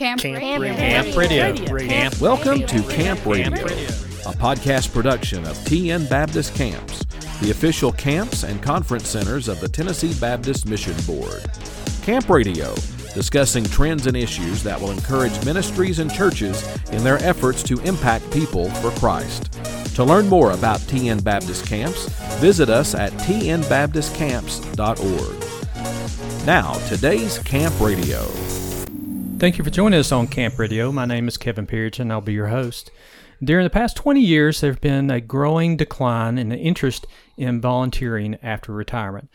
Camp, Camp Radio. Radio. Camp Radio. Camp Welcome to Camp Radio, a podcast production of TN Baptist Camps, the official camps and conference centers of the Tennessee Baptist Mission Board. Camp Radio, discussing trends and issues that will encourage ministries and churches in their efforts to impact people for Christ. To learn more about TN Baptist Camps, visit us at tnbaptistcamps.org. Now, today's Camp Radio. Thank you for joining us on Camp Radio. My name is Kevin Pearage, and I'll be your host. During the past 20 years, there has been a growing decline in the interest in volunteering after retirement.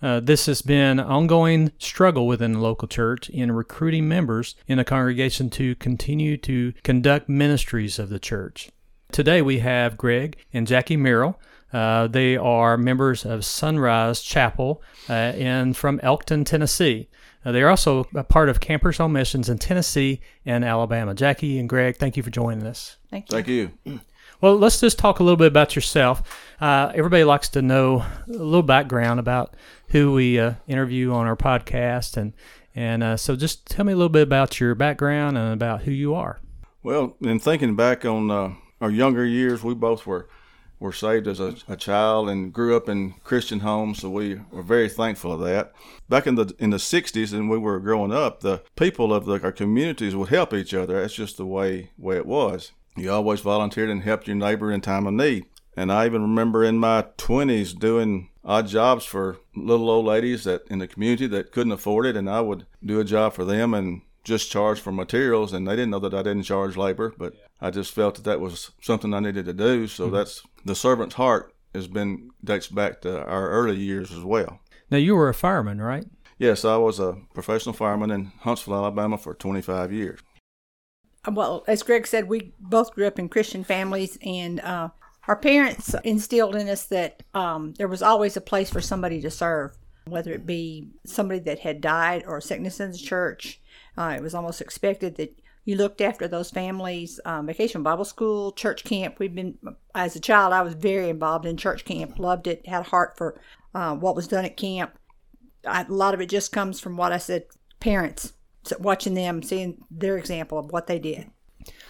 Uh, this has been an ongoing struggle within the local church in recruiting members in the congregation to continue to conduct ministries of the church. Today we have Greg and Jackie Merrill. Uh, they are members of Sunrise Chapel uh, and from Elkton, Tennessee. Uh, they are also a part of Campers on Missions in Tennessee and Alabama. Jackie and Greg, thank you for joining us. Thank you. Thank you. Well, let's just talk a little bit about yourself. Uh, everybody likes to know a little background about who we uh, interview on our podcast, and and uh, so just tell me a little bit about your background and about who you are. Well, in thinking back on uh, our younger years, we both were were saved as a, a child and grew up in Christian homes, so we were very thankful of that. Back in the in the '60s, and we were growing up, the people of the, our communities would help each other. That's just the way way it was. You always volunteered and helped your neighbor in time of need. And I even remember in my 20s doing odd jobs for little old ladies that in the community that couldn't afford it, and I would do a job for them and just charge for materials, and they didn't know that I didn't charge labor, but I just felt that that was something I needed to do. So that's the servant's heart has been dates back to our early years as well. Now you were a fireman, right? Yes, I was a professional fireman in Huntsville, Alabama for 25 years. Well, as Greg said, we both grew up in Christian families, and uh, our parents instilled in us that um, there was always a place for somebody to serve, whether it be somebody that had died or sickness in the church. Uh, it was almost expected that you looked after those families. Um, vacation Bible school, church camp. We've been, as a child, I was very involved in church camp, loved it, had a heart for uh, what was done at camp. I, a lot of it just comes from what I said, parents so watching them, seeing their example of what they did.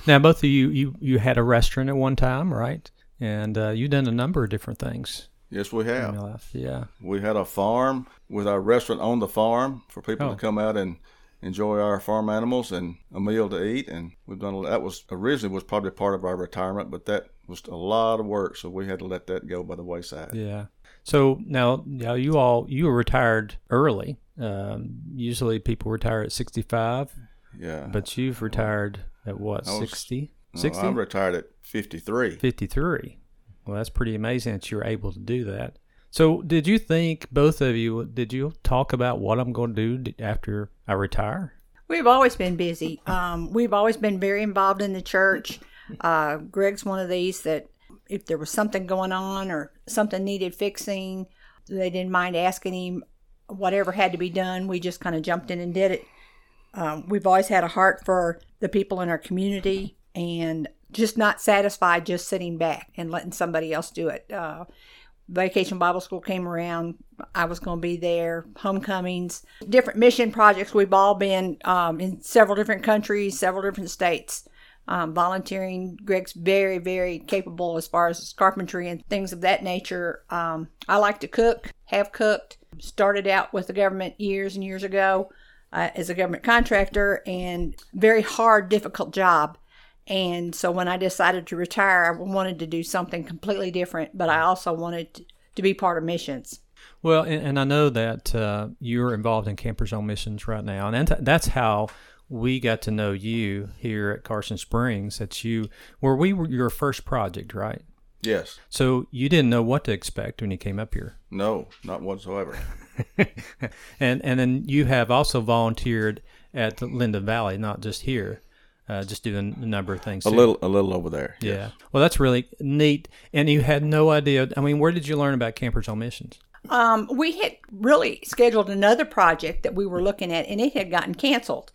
Now both of you you you had a restaurant at one time, right? And uh, you've done a number of different things Yes, we have. Yeah. We had a farm with our restaurant on the farm for people Oh. to come out and enjoy our farm animals and a meal to eat. And we've done that was originally was probably part of our retirement, but that was a lot of work, so we had to let that go by the wayside. Yeah. So now, now you all you were retired early. Um, usually people retire at sixty five, Yeah, but you've retired at what was- 60? No, 60? I retired at 53. 53. Well, that's pretty amazing that you were able to do that. So, did you think both of you did you talk about what I'm going to do after I retire? We've always been busy. Um, we've always been very involved in the church. Uh, Greg's one of these that if there was something going on or something needed fixing, they didn't mind asking him whatever had to be done. We just kind of jumped in and did it. Um, we've always had a heart for the people in our community and just not satisfied just sitting back and letting somebody else do it. Uh, Vacation Bible School came around. I was going to be there. Homecomings, different mission projects. We've all been um, in several different countries, several different states, um, volunteering. Greg's very, very capable as far as carpentry and things of that nature. Um, I like to cook, have cooked. Started out with the government years and years ago uh, as a government contractor, and very hard, difficult job. And so when I decided to retire, I wanted to do something completely different, but I also wanted to, to be part of missions. Well, and, and I know that uh, you're involved in Campers on Missions right now, and that- that's how we got to know you here at Carson Springs. That you were we were your first project, right? Yes. So you didn't know what to expect when you came up here. No, not whatsoever. and and then you have also volunteered at the Linden Valley, not just here, uh, just doing a number of things. A too. little, a little over there. yeah. yes. Well, that's really neat. And you had no idea. I mean, where did you learn about Campers on Missions? Um, we had really scheduled another project that we were looking at, and it had gotten canceled.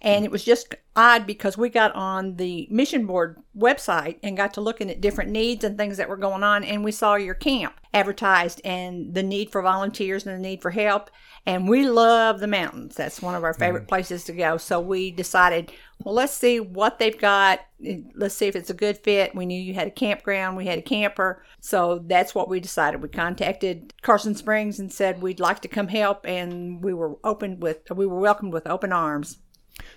And it was just odd because we got on the mission board website and got to looking at different needs and things that were going on. And we saw your camp advertised and the need for volunteers and the need for help. And we love the mountains. That's one of our favorite mm. places to go. So we decided, well, let's see what they've got. Let's see if it's a good fit. We knew you had a campground, we had a camper. So that's what we decided. We contacted Carson Springs and said we'd like to come help. And we were open with, we were welcomed with open arms.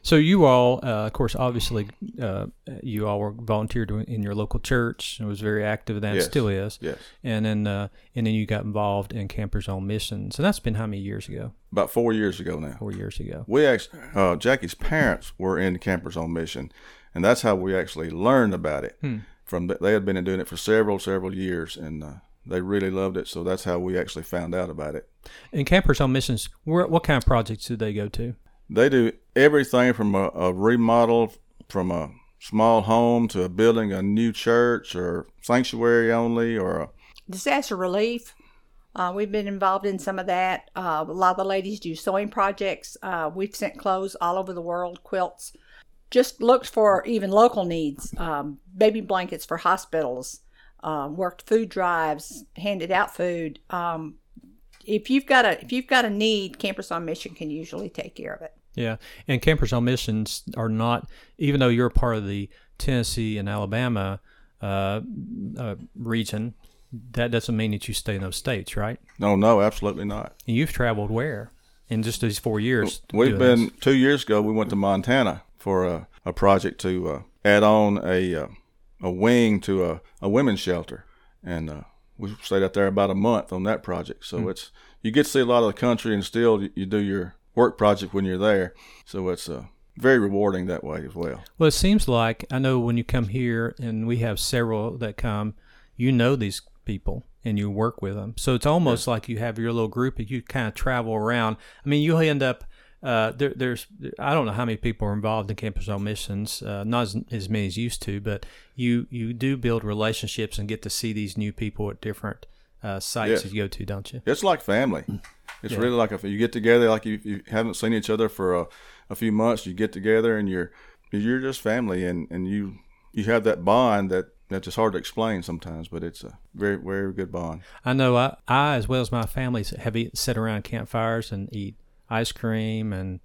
So you all, uh, of course, obviously, uh, you all were volunteered in your local church. It was very active, and Yes. still is. Yes. And then, uh, and then you got involved in Campers on Mission. So that's been how many years ago? About four years ago now. Four years ago. We actually, uh, Jackie's parents were in Campers on Mission, and that's how we actually learned about it. From the, they had been doing it for several, several years, and uh, they really loved it. So that's how we actually found out about it. And Campers on Missions, where, what kind of projects did they go to? They do everything from a, a remodel from a small home to a building a new church or sanctuary only or a, disaster relief. Uh, we've been involved in some of that. Uh, a lot of the ladies do sewing projects. Uh, we've sent clothes all over the world, quilts. Just looked for even local needs, um, baby blankets for hospitals, uh, worked food drives, handed out food. Um, if you've got a if you've got a need, Campers on Mission can usually take care of it. Yeah, and Campers on Missions are not, even though you're part of the Tennessee and Alabama uh, uh, region, that doesn't mean that you stay in those states, right? no, no, absolutely not. And you've traveled where in just these four years? We've been this? two years ago. We went to Montana for a, a project to uh, add on a uh, a wing to a, a women's shelter, and uh, we stayed out there about a month on that project. So it's you get to see a lot of the country, and still you, you do your work project when you're there. So it's uh, very rewarding that way as well. Well, it seems like I know when you come here, and we have several that come, you know these people and you work with them. So it's almost like you have your little group and you kind of travel around. I mean, you'll end up. Uh, there, there's I don't know how many people are involved in Campers on Missions, uh, not as, as many as used to, but you you do build relationships and get to see these new people at different uh, sites Yes. you go to, don't you? It's like family. It's really like if you get together, like you, you haven't seen each other for a, a few months, you get together and you're you're just family, and, and you you have that bond that that's just hard to explain sometimes, but it's a very very good bond. I know I, I as well as my family have eat, sit around campfires and eat ice cream and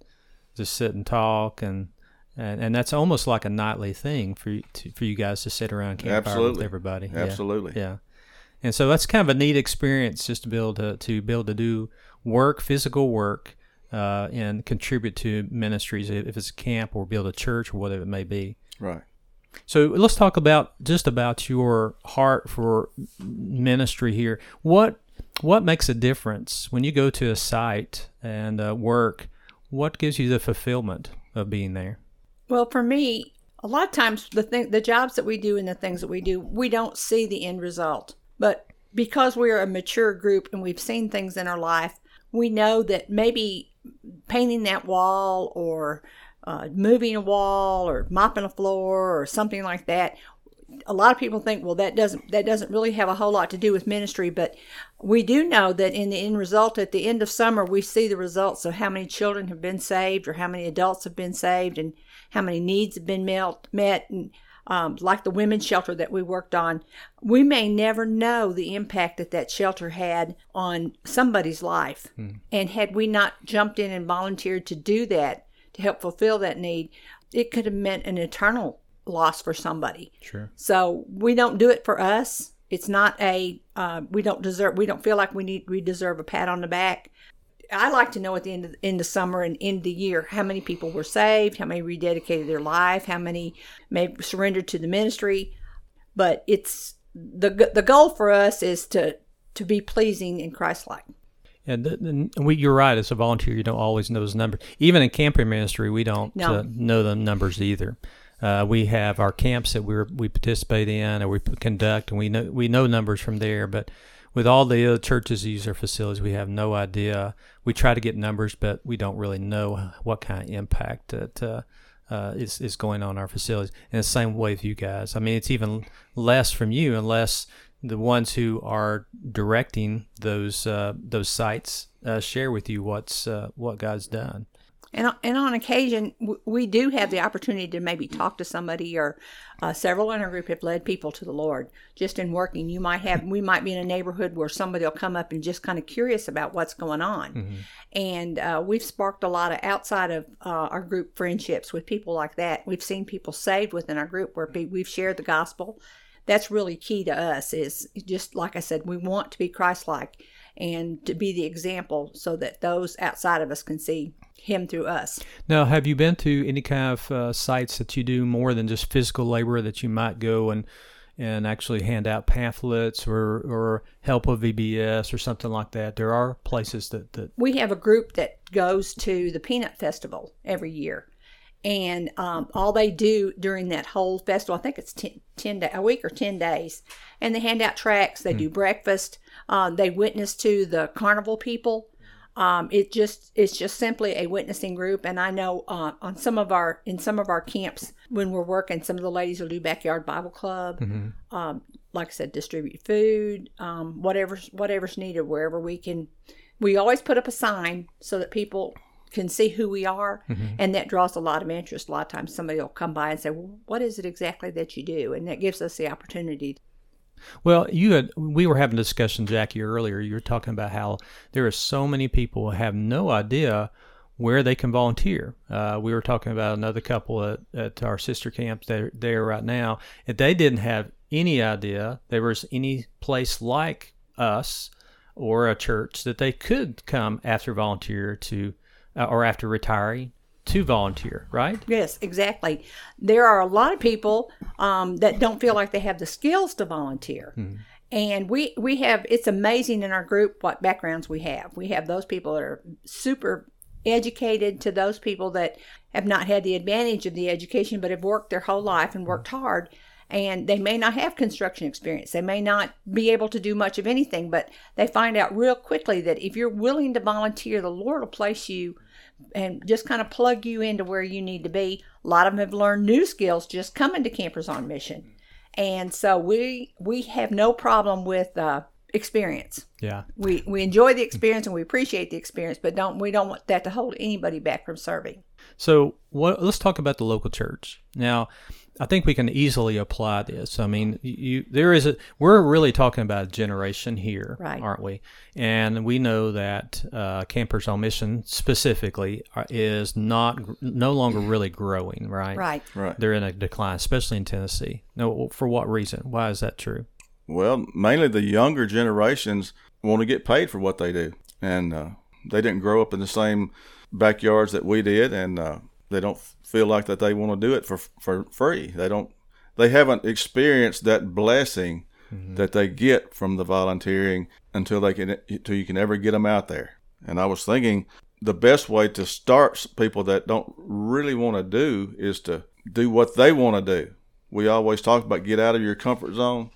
just sit and talk and and, and that's almost like a nightly thing for you to, for you guys to sit around campfire with Absolutely. everybody. Yeah. Absolutely. Yeah. And so that's kind of a neat experience just to be able to, to be able to do work, physical work, uh, and contribute to ministries if it's a camp or build a church or whatever it may be. Right. So let's talk about just about your heart for ministry here. What what makes a difference when you go to a site and uh, work? What gives you the fulfillment of being there? Well, for me, a lot of times the thing, the jobs that we do and the things that we do, we don't see the end result. But because we're a mature group and we've seen things in our life, we know that maybe painting that wall or uh, moving a wall or mopping a floor or something like that. A lot of people think, well, that doesn't that doesn't really have a whole lot to do with ministry, but we do know that in the end result, at the end of summer, we see the results of how many children have been saved or how many adults have been saved and how many needs have been met. met and um, like the women's shelter that we worked on, we may never know the impact that that shelter had on somebody's life. And had we not jumped in and volunteered to do that to help fulfill that need, it could have meant an eternal loss for somebody. Sure. So we don't do it for us. It's not a uh, we don't deserve we don't feel like we need we deserve a pat on the back. I like to know at the end of end of summer and end of the year how many people were saved, how many rededicated their life, how many may surrendered to the ministry. But it's the the goal for us is to to be pleasing and Christ-like. And, we, you're right. As a volunteer, you don't always know those numbers. Even in camping ministry, we don't No. uh, know the numbers either. Uh, we have our camps that we we participate in or we conduct, and we know we know numbers from there. But with all the other churches that use our facilities, we have no idea. We try to get numbers, but we don't really know what kind of impact that uh, uh, is is going on our facilities. And the same way with you guys. I mean, it's even less from you unless the ones who are directing those uh, those sites uh, share with you what's uh, what God's done. And, and on occasion, we do have the opportunity to maybe talk to somebody, or uh, several in our group have led people to the Lord just in working. You might have, we might be in a neighborhood where somebody will come up and just kind of curious about what's going on. Mm-hmm. And uh, we've sparked a lot of outside of uh, our group friendships with people like that. We've seen people saved within our group where we've shared the gospel. That's really key to us, is just like I said, we want to be Christ like and to be the example so that those outside of us can see him through us. Now, have you been to any kind of uh, sites that you do more than just physical labor that you might go and and actually hand out pamphlets or, or help with VBS or something like that? There are places that, that we have a group that goes to the Peanut Festival every year. And um, all they do during that whole festival, I think it's 10, 10 day, a week or 10 days, and they hand out tracts, they mm. do breakfast, uh, they witness to the carnival people um, it just it's just simply a witnessing group, and I know uh, on some of our in some of our camps when we're working, some of the ladies will do backyard Bible club. Mm-hmm. Um, like I said, distribute food, um, whatever's whatever's needed wherever we can. We always put up a sign so that people can see who we are, mm-hmm. and that draws a lot of interest. A lot of times, somebody will come by and say, well, "What is it exactly that you do?" And that gives us the opportunity well, you had we were having a discussion, Jackie, earlier. You were talking about how there are so many people who have no idea where they can volunteer. Uh, we were talking about another couple at, at our sister camp there, there right now. If they didn't have any idea there was any place like us or a church that they could come after volunteer to uh, or after retiring to volunteer, right? Yes, exactly. There are a lot of people um, that don't feel like they have the skills to volunteer. Hmm. And we, we have, it's amazing in our group what backgrounds we have. We have those people that are super educated to those people that have not had the advantage of the education but have worked their whole life and worked hard and they may not have construction experience. They may not be able to do much of anything, but they find out real quickly that if you're willing to volunteer, the Lord will place you and just kind of plug you into where you need to be. A lot of them have learned new skills just coming to Campers on Mission, and so we we have no problem with uh, experience. Yeah, we we enjoy the experience and we appreciate the experience, but don't we don't want that to hold anybody back from serving. So what? Let's talk about the local church now. I think we can easily apply this. I mean, you there is a we're really talking about a generation here, right. aren't we? And we know that uh, Campers on Mission specifically are, is not no longer really growing, right? Right. Right. They're in a decline, especially in Tennessee. No, for what reason? Why is that true? Well, mainly the younger generations want to get paid for what they do, and uh, they didn't grow up in the same backyards that we did, and uh, they don't feel like that they want to do it for for free. They don't. They haven't experienced that blessing mm-hmm. that they get from the volunteering until they can until you can ever get them out there. And I was thinking the best way to start people that don't really want to do is to do what they want to do. We always talk about get out of your comfort zone,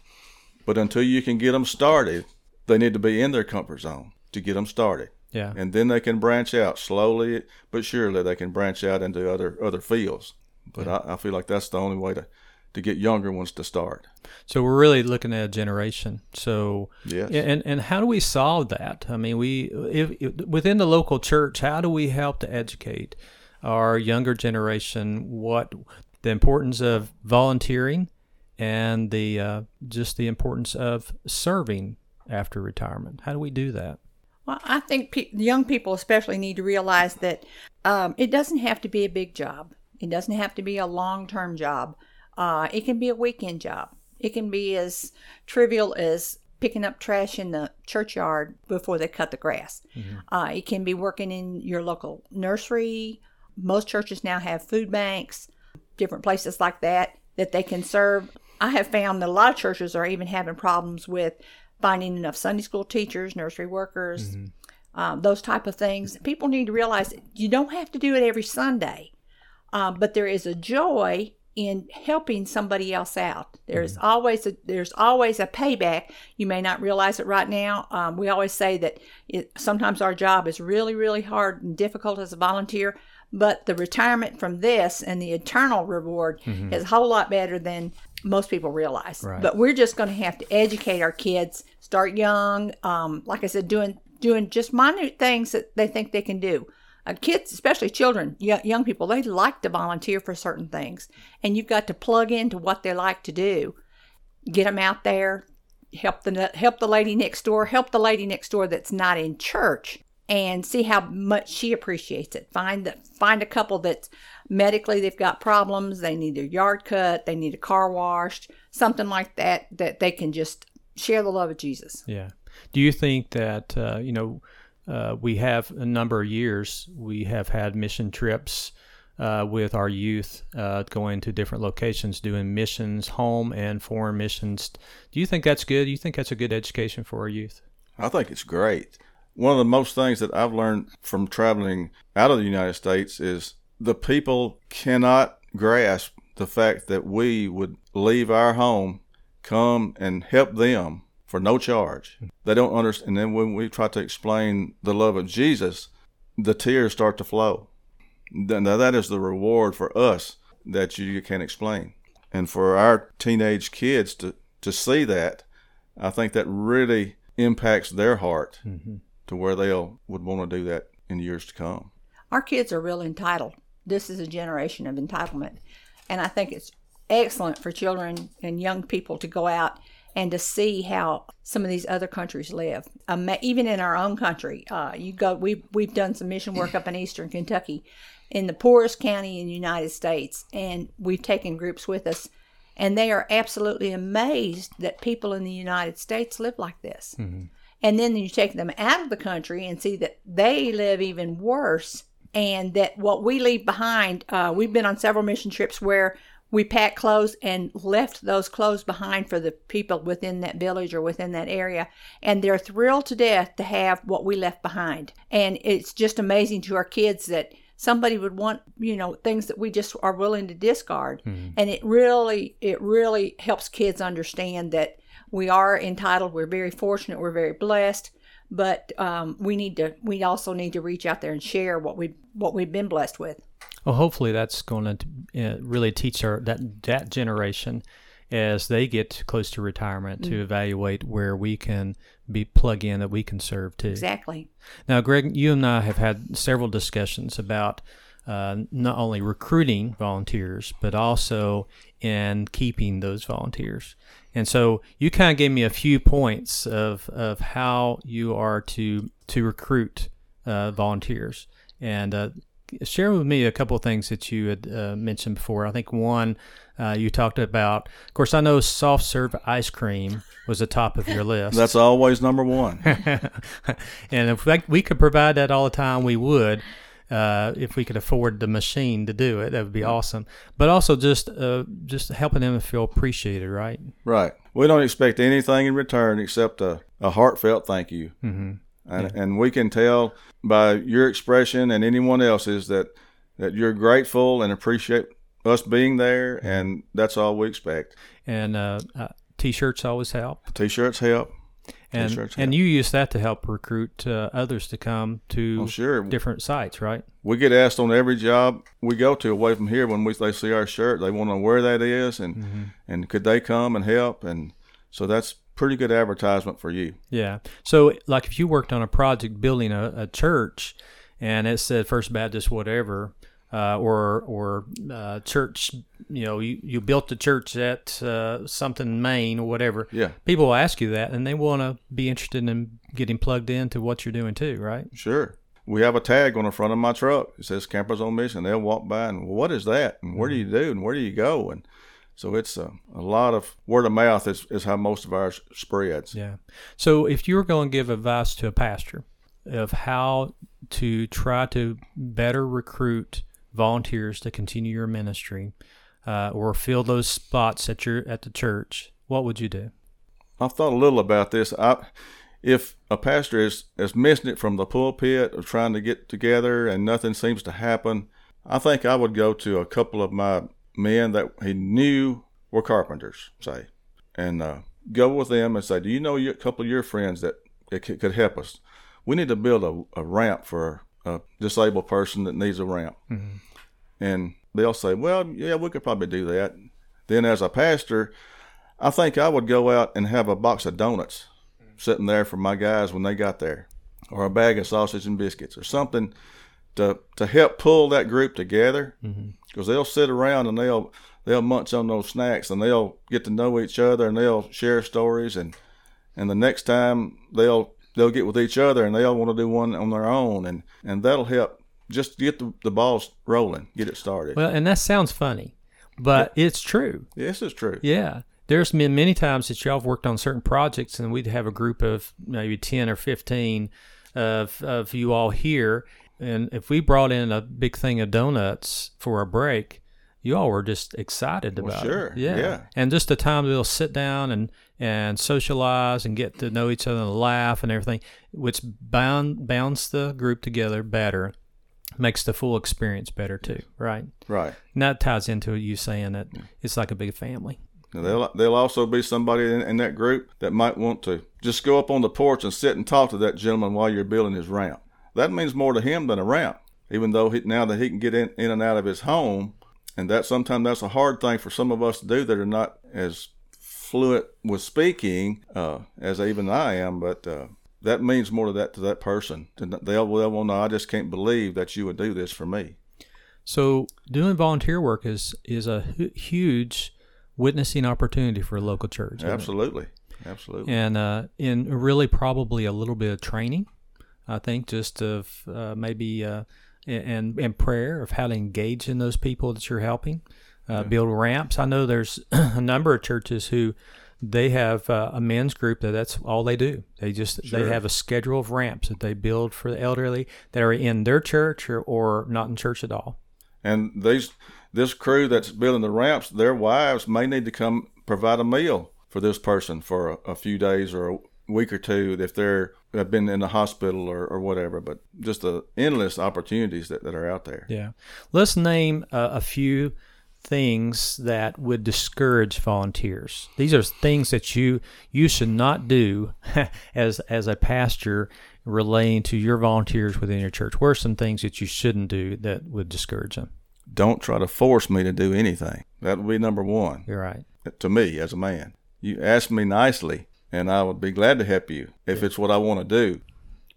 but until you can get them started, they need to be in their comfort zone to get them started. Yeah. And then they can branch out slowly but surely. They can branch out into other other fields. But yeah. I, I feel like that's the only way to to get younger ones to start. So we're really looking at a generation. So yes. and and how do we solve that? I mean, we if, if, within the local church, how do we help to educate our younger generation what the importance of volunteering and the uh, just the importance of serving after retirement? How do we do that? Well, I think pe- young people especially need to realize that um, it doesn't have to be a big job. It doesn't have to be a long term job. Uh, it can be a weekend job. It can be as trivial as picking up trash in the churchyard before they cut the grass. Mm-hmm. Uh, it can be working in your local nursery. Most churches now have food banks, different places like that that they can serve. I have found that a lot of churches are even having problems with finding enough Sunday school teachers, nursery workers, mm-hmm. um, those type of things. People need to realize you don't have to do it every Sunday, um, but there is a joy in helping somebody else out. There's mm-hmm. always a there's always a payback. You may not realize it right now. Um, we always say that it, sometimes our job is really really hard and difficult as a volunteer, but the retirement from this and the eternal reward mm-hmm. is a whole lot better than most people realize. Right. But we're just going to have to educate our kids, start young. Um, like I said, doing doing just minute things that they think they can do. uh, kids, especially children, young, young people, they like to volunteer for certain things, and you've got to plug into what they like to do. Get them out there, help the help the lady next door, help the lady next door that's not in church, and see how much she appreciates it. Find the, find a couple that's medically they've got problems, they need their yard cut, they need a car washed, something like that that they can just share the love of Jesus. Yeah. Do you think that uh, you know uh, we have a number of years we have had mission trips uh, with our youth uh, going to different locations doing missions, home and foreign missions. Do you think that's good? Do you think that's a good education for our youth? I think it's great. One of the most things that I've learned from traveling out of the United States is the people cannot grasp the fact that we would leave our home, come and help them for no charge. They don't understand. And then when we try to explain the love of Jesus, the tears start to flow. Now that is the reward for us that you can't explain. And for our teenage kids to, to see that, I think that really impacts their heart mm-hmm. to where they would want to do that in years to come. Our kids are real entitled. This is a generation of entitlement. And I think it's excellent for children and young people to go out and to see how some of these other countries live. Um, even in our own country, uh, you go. We've we've done some mission work up in eastern Kentucky, in the poorest county in the United States, and we've taken groups with us, and they are absolutely amazed that people in the United States live like this. Mm-hmm. And then you take them out of the country and see that they live even worse, and that what we leave behind. Uh, we've been on several mission trips where we packed clothes and left those clothes behind for the people within that village or within that area. And they're thrilled to death to have what we left behind. And it's just amazing to our kids that somebody would want, you know, things that we just are willing to discard. Mm-hmm. And it really, it really helps kids understand that we are entitled. We're very fortunate. We're very blessed. But um, we need to. We also need to reach out there and share what we what we've been blessed with. Well, hopefully that's going to uh, really teach our that that generation as they get close to retirement mm-hmm. to evaluate where we can be plug in that we can serve too. Exactly. Now, Greg, you and I have had several discussions about uh, not only recruiting volunteers but also in keeping those volunteers. And so you kind of gave me a few points of, of how you are to to recruit uh, volunteers. And uh, share with me a couple of things that you had uh, mentioned before. I think one, uh, you talked about, of course, I know soft serve ice cream was the top of your list. That's always number one. and if we could provide that all the time, we would. Uh, if we could afford the machine to do it, that would be awesome. But also just uh, just helping them feel appreciated, right? Right. We don't expect anything in return except a, a heartfelt thank you. Mm-hmm. And, yeah. and we can tell by your expression and anyone else's that, that you're grateful and appreciate us being there, and that's all we expect. And uh, uh, t-shirts always help. T-shirts help. And T-shirts and you use that to help recruit uh, others to come to well, sure. different sites, right? We get asked on every job we go to away from here when we they see our shirt, they want to know where that is and mm-hmm. and could they come and help and so that's pretty good advertisement for you. Yeah. So, like if you worked on a project building a, a church and it said First Baptist whatever, uh, or or uh, church, you know, you, you built the church at uh, something Maine or whatever. Yeah. People will ask you that, and they want to be interested in getting plugged into what you're doing too, right? Sure. We have a tag on the front of my truck. It says Campers on Mission. They'll walk by and well, what is that? And where do mm-hmm. you do? And where do you go? And so it's a, a lot of word of mouth is, is how most of ours spreads. Yeah. So if you're going to give advice to a pastor of how to try to better recruit volunteers to continue your ministry uh, or fill those spots at your at the church, what would you do? I've thought a little about this. I, if a pastor is, is missing it from the pulpit of trying to get together and nothing seems to happen, I think I would go to a couple of my men that he knew were carpenters, say, and uh, go with them and say, "Do you know a couple of your friends that could help us? We need to build a, a, ramp for a disabled person that needs a ramp." Mm-hmm. And they'll say, "Well, yeah, we could probably do that." Then, as a pastor, I think I would go out and have a box of donuts sitting there for my guys when they got there, or a bag of sausage and biscuits, or something to to help pull that group together because they'll sit around and they'll they'll munch on those snacks and they'll get to know each other and they'll share stories and and the next time they'll they'll get with each other and they'll want to do one on their own and and that'll help just get the, the balls rolling get it started Well, and that sounds funny, but it's true. this is true Yeah. There's been many times that y'all have worked on certain projects and we'd have a group of maybe 10 or 15 of, of you all here. And if we brought in a big thing of donuts for a break, you all were just excited Well, about sure. it. Yeah. Yeah. And just the time they'll sit down and, and socialize and get to know each other and laugh and everything, which bound, bounds the group together better, makes the full experience better too, right? right And that ties into you saying that it's like a big family. Now, There'll, there'll also be somebody in, in that group that might want to just go up on the porch and sit and talk to that gentleman while you're building his ramp. That means more to him than a ramp, even though he, now that he can get in, in and out of his home. And that sometimes that's a hard thing for some of us to do that are not as fluent with speaking uh, as even I am. But uh, that means more to that to that person. They'll, they'll no, I just can't believe that you would do this for me. So doing volunteer work is is a huge witnessing opportunity for a local church, isn't it? Absolutely, absolutely. and uh, in really probably a little bit of training. I think just of uh, maybe uh, and and prayer of how to engage in those people that you're helping, uh, build ramps. I know there's a number of churches who they have uh, a men's group that that's all they do. They just they have a schedule of ramps that they build for the elderly that are in their church or, or not in church at all. And these this crew that's building the ramps, their wives may need to come provide a meal for this person for a, a few days or a week or two if they're have been in the hospital or, or whatever. But just the endless opportunities that, that are out there. Yeah. Let's name uh, a few things that would discourage volunteers. These are things that you you should not do as as a pastor relating to your volunteers within your church. What are some things that you shouldn't do that would discourage them? Don't try to force me to do anything. That would be number one You're right. to me as a man. You ask me nicely, and I would be glad to help you if it's what I want to do.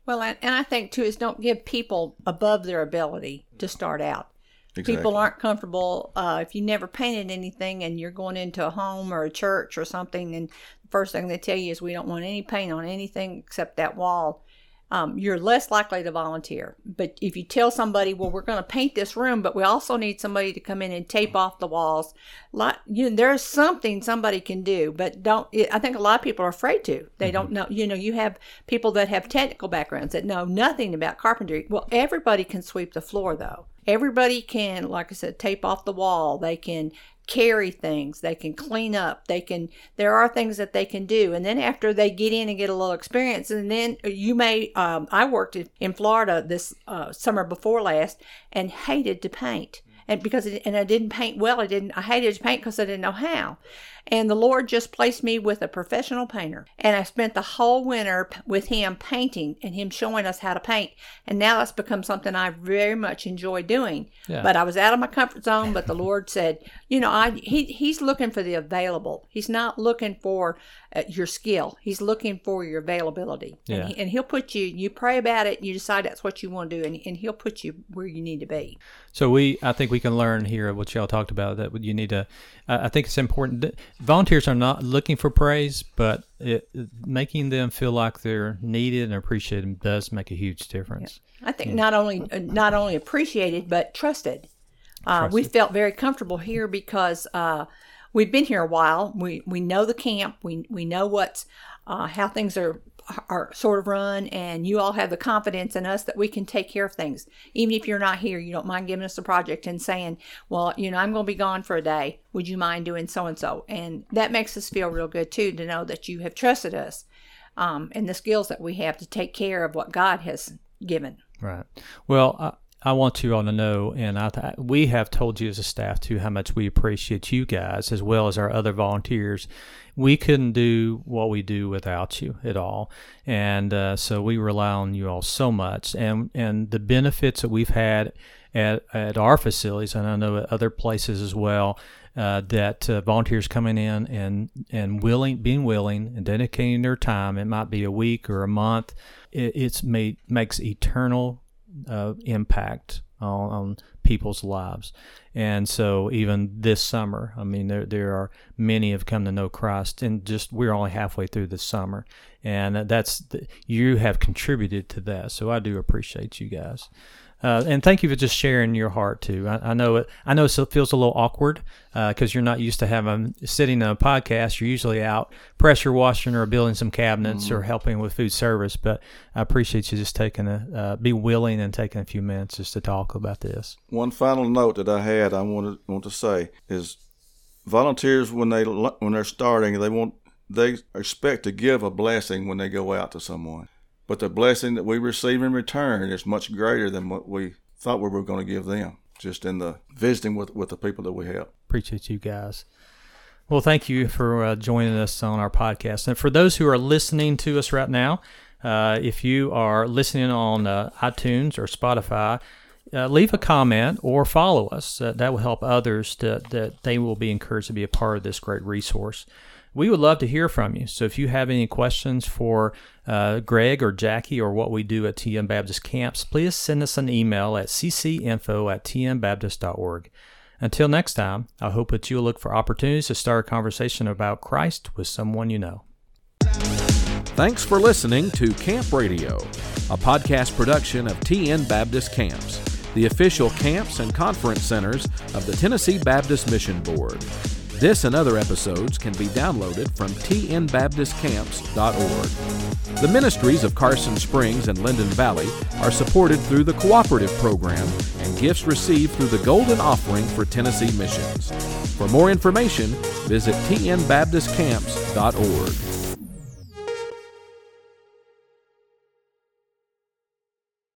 Well, and, and I think too is don't give people above their ability to start out. Exactly. People aren't comfortable uh, if you never painted anything and you're going into a home or a church or something, and the first thing they tell you is we don't want any paint on anything except that wall. Um, you're less likely to volunteer. But if you tell somebody, well, we're going to paint this room, but we also need somebody to come in and tape off the walls, like you know, there's something somebody can do. But don't. I think a lot of people are afraid to. They don't know. You know, you have people that have technical backgrounds that know nothing about carpentry. Well, everybody can sweep the floor though. Everybody can, like I said, tape off the wall. They can carry things. They can clean up. They can there are things that they can do. And then after they get in and get a little experience and then you may um, i worked in, florida this uh, summer before last and hated to paint. And because it, and i didn't paint well i didn't i hated to paint because i didn't know how and the lord just placed me with a professional painter and i spent the whole winter with him painting and him showing us how to paint and now that's become something i very much enjoy doing Yeah. but I was out of my comfort zone. But the Lord said, you know, I he he's looking for the available. He's not looking for uh, your skill. He's looking for your availability. Yeah. And, he, and he'll put you. You pray about it. And you decide that's what you want to do, and, and he'll put you where you need to be. So we, I think we can learn here what y'all talked about that you need to. Uh, I think it's important. That Volunteers are not looking for praise, but it, making them feel like they're needed and appreciated does make a huge difference. I think not only uh, not only appreciated but trusted. Uh, we felt very comfortable here because uh, we've been here a while. We we know the camp. We we know what's uh, how things are are sort of run, and you all have the confidence in us that we can take care of things. Even if you're not here, you don't mind giving us a project and saying, "Well, you know, I'm going to be gone for a day. Would you mind doing so and so?" And that makes us feel real good too to know that you have trusted us um, and the skills that we have to take care of what God has given. Right. Well, I, want you all to know, and I th- we have told you as a staff too how much we appreciate you guys as well as our other volunteers. We couldn't do what we do without you at all, and uh, so we rely on you all so much. And and the benefits that we've had at at our facilities, and I know at other places as well. Uh, that uh, volunteers coming in and and willing, being willing, and dedicating their time. It might be a week or a month. It, it's made makes eternal uh, impact on, on, people's lives. And so even this summer, I mean, there there are many have come to know Christ, and just we're only halfway through the summer, and that's the, you have contributed to that. So I do appreciate you guys. Uh, and thank you for just sharing your heart too. I, I know it. I know it feels a little awkward because uh, you're not used to having sitting in a podcast. You're usually out pressure washing or building some cabinets mm-hmm. or helping with food service. But I appreciate you just taking a uh, be willing and taking a few minutes just to talk about this. One final note that I had I want to want to say is volunteers when they when they're starting they want they expect to give a blessing when they go out to someone. But the blessing that we receive in return is much greater than what we thought we were going to give them, just in the visiting with, with the people that we help. Appreciate you guys. Well, thank you for uh, joining us on our podcast. And for those who are listening to us right now, uh, if you are listening on uh, iTunes or Spotify, uh, leave a comment or follow us. That will help others to, that they will be encouraged to be a part of this great resource we would love to hear from you. So if you have any questions for uh, Greg or Jackie or what we do at TN Baptist Camps, please send us an email at ccinfo at tnbaptist.org. Until next time, I hope that you'll look for opportunities to start a conversation about Christ with someone you know. Thanks for listening to Camp Radio, a podcast production of TN Baptist Camps, the official camps and conference centers of the Tennessee Baptist Mission Board. This and other episodes can be downloaded from tnbaptistcamps.org. The ministries of Carson Springs and Linden Valley are supported through the Cooperative Program and gifts received through the Golden Offering for Tennessee Missions. For more information, visit tnbaptistcamps.org.